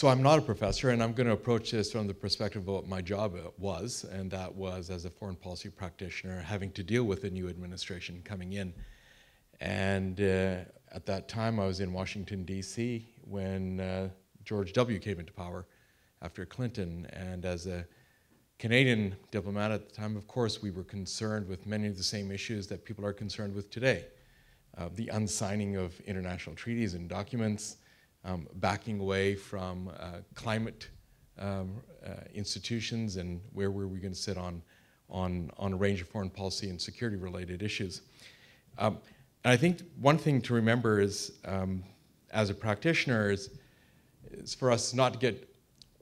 so I'm not a professor, and I'm going to approach this from the perspective of what my job was, and that was as a foreign policy practitioner having to deal with a new administration coming in. And uh, at that time, I was in Washington, D.C., when uh, George W. came into power after Clinton. And as a Canadian diplomat at the time, of course, we were concerned with many of the same issues that people are concerned with today uh, the unsigning of international treaties and documents, um, backing away from uh, climate um, uh, institutions, and where were we going to sit on, on, on a range of foreign policy and security related issues. Um, and I think one thing to remember is, um, as a practitioner, is, is for us not to get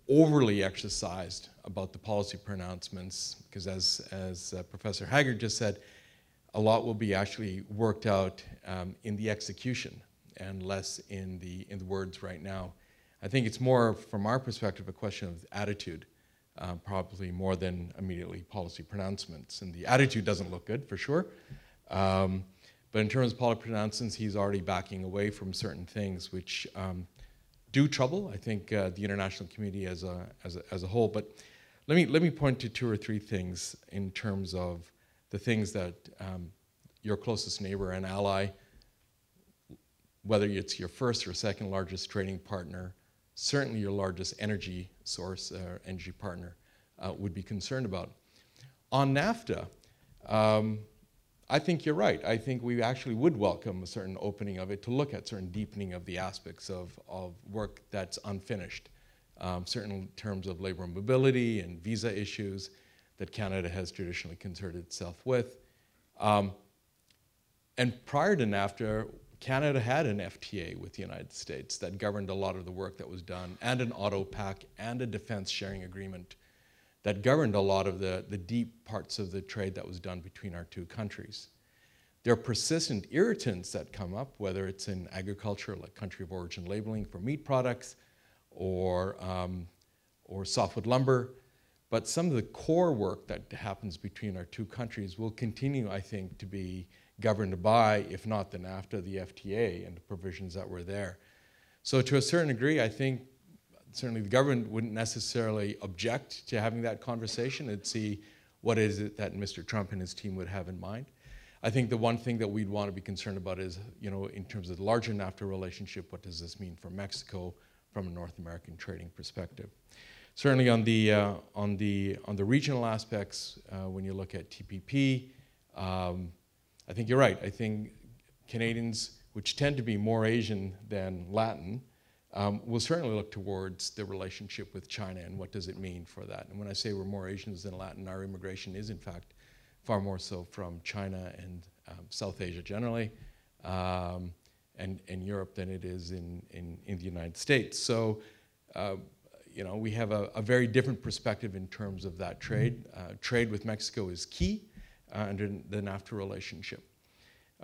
overly exercised about the policy pronouncements, because as, as uh, Professor Haggard just said, a lot will be actually worked out um, in the execution and less in the, in the words right now. I think it's more, from our perspective, a question of attitude, uh, probably more than immediately policy pronouncements. And the attitude doesn't look good, for sure. Um, but in terms of policy pronouncements, he's already backing away from certain things which um, do trouble, I think, uh, the international community as a, as, a, as a whole. But let me, let me point to two or three things in terms of the things that um, your closest neighbor and ally, whether it's your first or second largest trading partner, certainly your largest energy source, uh, energy partner, uh, would be concerned about. On NAFTA, um, I think you're right. I think we actually would welcome a certain opening of it to look at certain deepening of the aspects of, of work that's unfinished, um, certain terms of labor mobility and visa issues that Canada has traditionally concerned itself with. Um, and prior to NAFTA, Canada had an FTA with the United States that governed a lot of the work that was done, and an auto pact and a defense sharing agreement that governed a lot of the, the deep parts of the trade that was done between our two countries. There are persistent irritants that come up, whether it's in agriculture, like country of origin labeling for meat products, or, um, or softwood lumber. But some of the core work that happens between our two countries will continue, I think, to be governed by, if not the NAFTA, the FTA, and the provisions that were there. So, to a certain degree, I think certainly the government wouldn't necessarily object to having that conversation and see what is it that Mr. Trump and his team would have in mind. I think the one thing that we'd want to be concerned about is, you know, in terms of the larger NAFTA relationship, what does this mean for Mexico from a North American trading perspective? Certainly on the, uh, on the, on the regional aspects, uh, when you look at TPP, um, I think you're right. I think Canadians, which tend to be more Asian than Latin, um, we'll certainly look towards the relationship with China and what does it mean for that. And when I say we're more Asians than Latin, our immigration is in fact far more so from China and um, South Asia generally, um, and, and Europe than it is in, in, in the United States. So, uh, you know, we have a, a, very different perspective in terms of that trade. Uh, trade with Mexico is key uh, under the NAFTA relationship.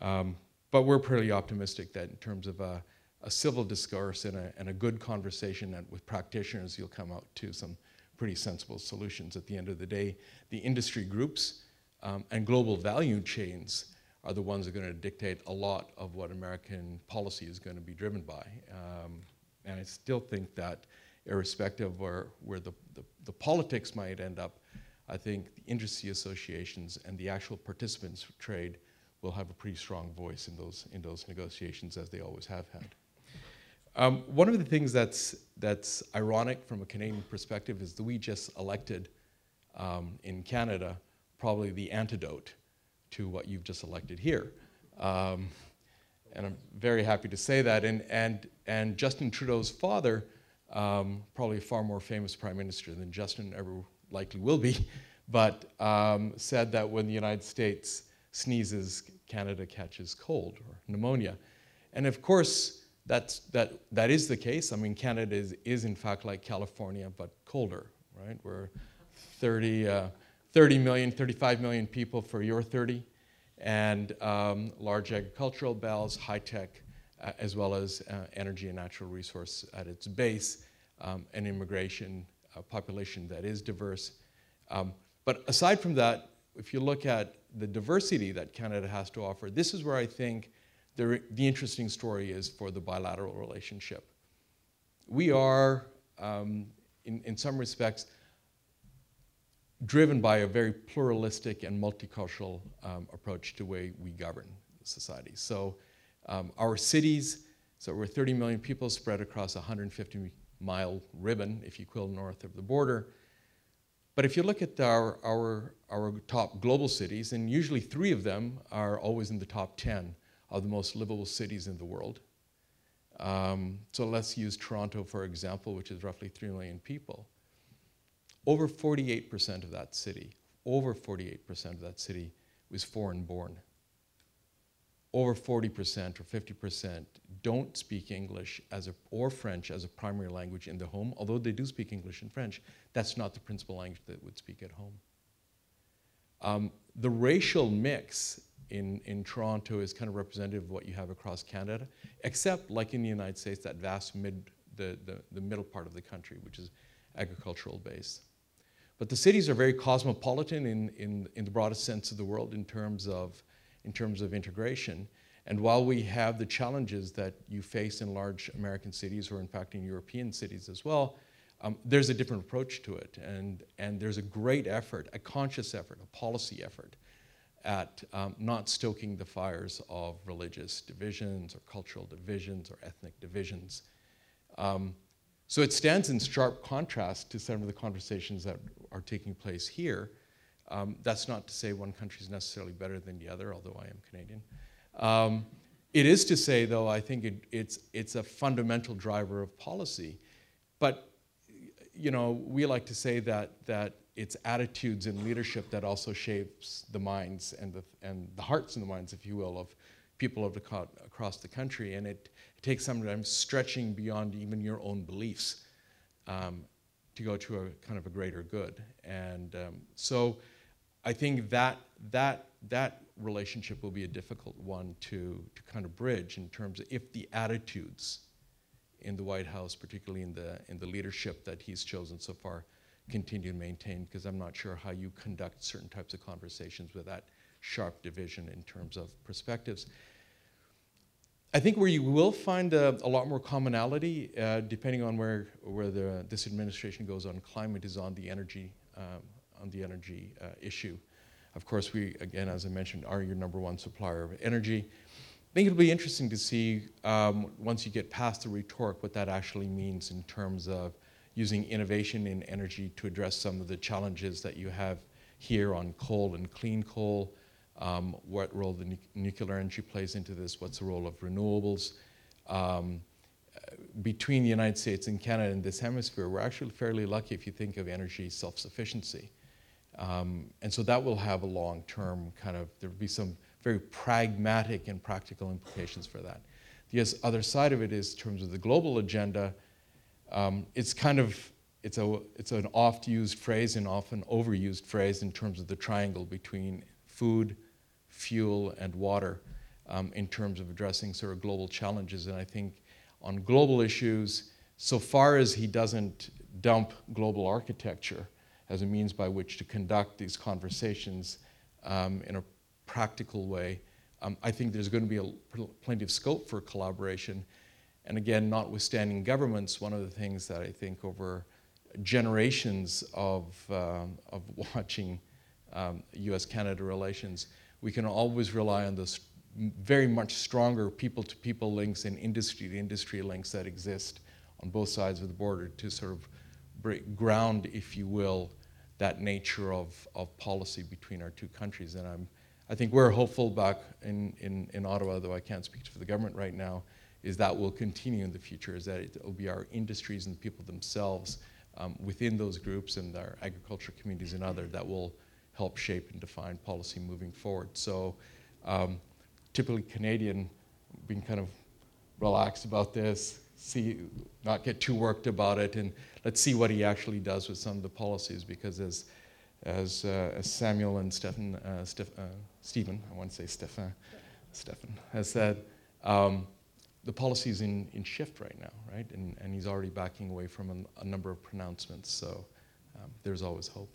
Um, but we're pretty optimistic that in terms of a a civil discourse and a, and a good conversation with practitioners, you'll come out to some pretty sensible solutions. At the end of the day, the industry groups um, and global value chains are the ones that are going to dictate a lot of what American policy is going to be driven by. Um, and I still think that, irrespective of where, where the, the, the, politics might end up, I think the industry associations and the actual participants trade will have a pretty strong voice in those, in those negotiations, as they always have had. Um, one of the things that's, that's ironic from a Canadian perspective is that we just elected um, in Canada probably the antidote to what you've just elected here. Um, and I'm very happy to say that. And, and, and Justin Trudeau's father, um, probably a far more famous prime minister than Justin ever likely will be, but um, said that when the United States sneezes, Canada catches cold or pneumonia. And of course, that's, that, that is the case. I mean, Canada is, is in fact like California, but colder, right? We're 30, uh, 30 million, 35 million people for your 30, and um, large agricultural belts, high tech, uh, as well as uh, energy and natural resource at its base, um, an immigration uh, population that is diverse. Um, but aside from that, if you look at the diversity that Canada has to offer, this is where I think the, the interesting story is for the bilateral relationship. We are, um, in, in some respects, driven by a very pluralistic and multicultural um, approach to the way we govern society. So um, our cities, so we're 30 million people spread across 150 mile ribbon, if you will, north of the border. But if you look at our, our, our top global cities, and usually three of them are always in the top 10 of the most livable cities in the world. Um, so let's use Toronto, for example, which is roughly 3 million people. Over 48% of that city, over 48% of that city was foreign born. Over 40% or 50% don't speak English as a, or French as a primary language in the home, although they do speak English and French. That's not the principal language that would speak at home. Um, the racial mix in, in Toronto is kind of representative of what you have across Canada, except like in the United States, that vast mid, the, the, the middle part of the country, which is agricultural base. But the cities are very cosmopolitan in, in, in the broadest sense of the word in terms of, in terms of integration. And while we have the challenges that you face in large American cities, or in fact in European cities as well, um, there's a different approach to it. And, and there's a great effort, a conscious effort, a policy effort at um, not stoking the fires of religious divisions or cultural divisions or ethnic divisions. Um, so it stands in sharp contrast to some of the conversations that are taking place here. Um, that's not to say one country is necessarily better than the other, although I am Canadian. Um, it is to say, though, I think it, it's, it's a fundamental driver of policy. But, you know, we like to say that, that it's attitudes and leadership that also shapes the minds and the, and the hearts and the minds, if you will, of people of the, across the country. And it, it, takes sometimes stretching beyond even your own beliefs um, to go to a kind of a greater good. And um, so I think that, that, that relationship will be a difficult one to, to kind of bridge in terms of if the attitudes in the White House, particularly in the, in the leadership that he's chosen so far, continue to maintain because I'm not sure how you conduct certain types of conversations with that sharp division in terms of perspectives. I think where you will find a, a lot more commonality, uh, depending on where, where the, this administration goes on climate, is on the energy, um, on the energy uh, issue. Of course, we, again, as I mentioned, are your number one supplier of energy. I think it'll be interesting to see um, once you get past the rhetoric what that actually means in terms of using innovation in energy to address some of the challenges that you have here on coal and clean coal, um, what role the nu- nuclear energy plays into this, what's the role of renewables. Um, between the United States and Canada in this hemisphere, we're actually fairly lucky if you think of energy self sufficiency. Um, and so that will have a long term kind of, there will be some very pragmatic and practical implications for that. The other side of it is, in terms of the global agenda, um, it's kind of it's a it's an oft used phrase and often overused phrase in terms of the triangle between food, fuel, and water um, in terms of addressing sort of global challenges. And I think on global issues, so far as he doesn't dump global architecture as a means by which to conduct these conversations um, in a practical way, um, I think there's going to be a, plenty of scope for collaboration. And again, notwithstanding governments, one of the things that I think over generations of, um, of watching um, US Canada relations, we can always rely on those very much stronger people to people links and industry to industry links that exist on both sides of the border to sort of ground, if you will, that nature of, of policy between our two countries. And I'm, I think we're hopeful back in, in, in Ottawa, though I can't speak for the government right now, is that will continue in the future, is that it will be our industries and the people themselves um, within those groups and our agriculture communities and other that will help shape and define policy moving forward. So um, typically Canadian, being kind of relaxed about this, see, not get too worked about it, and let's see what he actually does with some of the policies because as, as, uh, as Samuel and Stephen, uh, Steph, uh, Stephen, I want to say Stephen, Stephen has said, um, the policy is in, in shift right now, right? And, and he's already backing away from a, a number of pronouncements, so um, there's always hope.